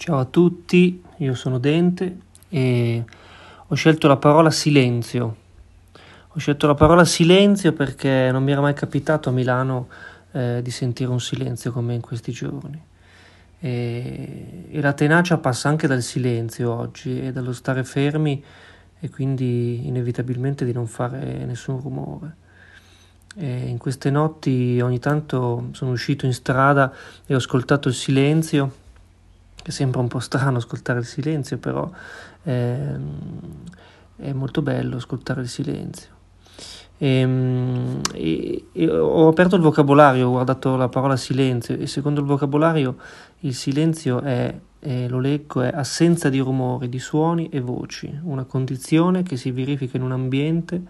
Ciao a tutti, io sono Dente e ho scelto la parola silenzio. Ho scelto la parola silenzio perché non mi era mai capitato a Milano eh, di sentire un silenzio come in questi giorni. E, e la tenacia passa anche dal silenzio oggi e dallo stare fermi e quindi inevitabilmente di non fare nessun rumore. E in queste notti ogni tanto sono uscito in strada e ho ascoltato il silenzio che sembra un po' strano ascoltare il silenzio, però è, è molto bello ascoltare il silenzio. E, ehm, e, e, ho aperto il vocabolario, ho guardato la parola silenzio e secondo il vocabolario il silenzio è, è, lo leggo, è assenza di rumori, di suoni e voci, una condizione che si verifica in un ambiente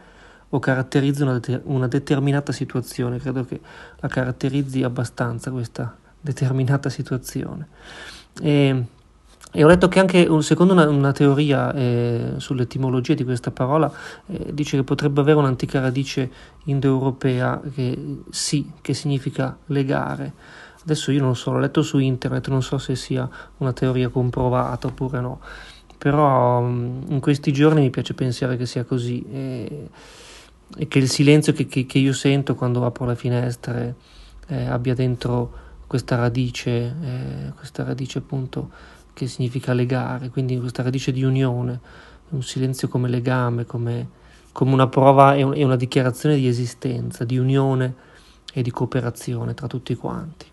o caratterizza una, una determinata situazione, credo che la caratterizzi abbastanza questa determinata situazione. E, e ho letto che anche secondo una, una teoria eh, sull'etimologia di questa parola eh, dice che potrebbe avere un'antica radice indoeuropea che sì, che significa legare. Adesso io non so, l'ho letto su internet, non so se sia una teoria comprovata oppure no, però mm, in questi giorni mi piace pensare che sia così e, e che il silenzio che, che, che, io sento quando apro le finestre eh, abbia dentro questa radice, eh, questa radice appunto che significa legare, quindi questa radice di unione, un silenzio come legame, come, come una prova e, e una dichiarazione di esistenza, di unione e di cooperazione tra tutti quanti.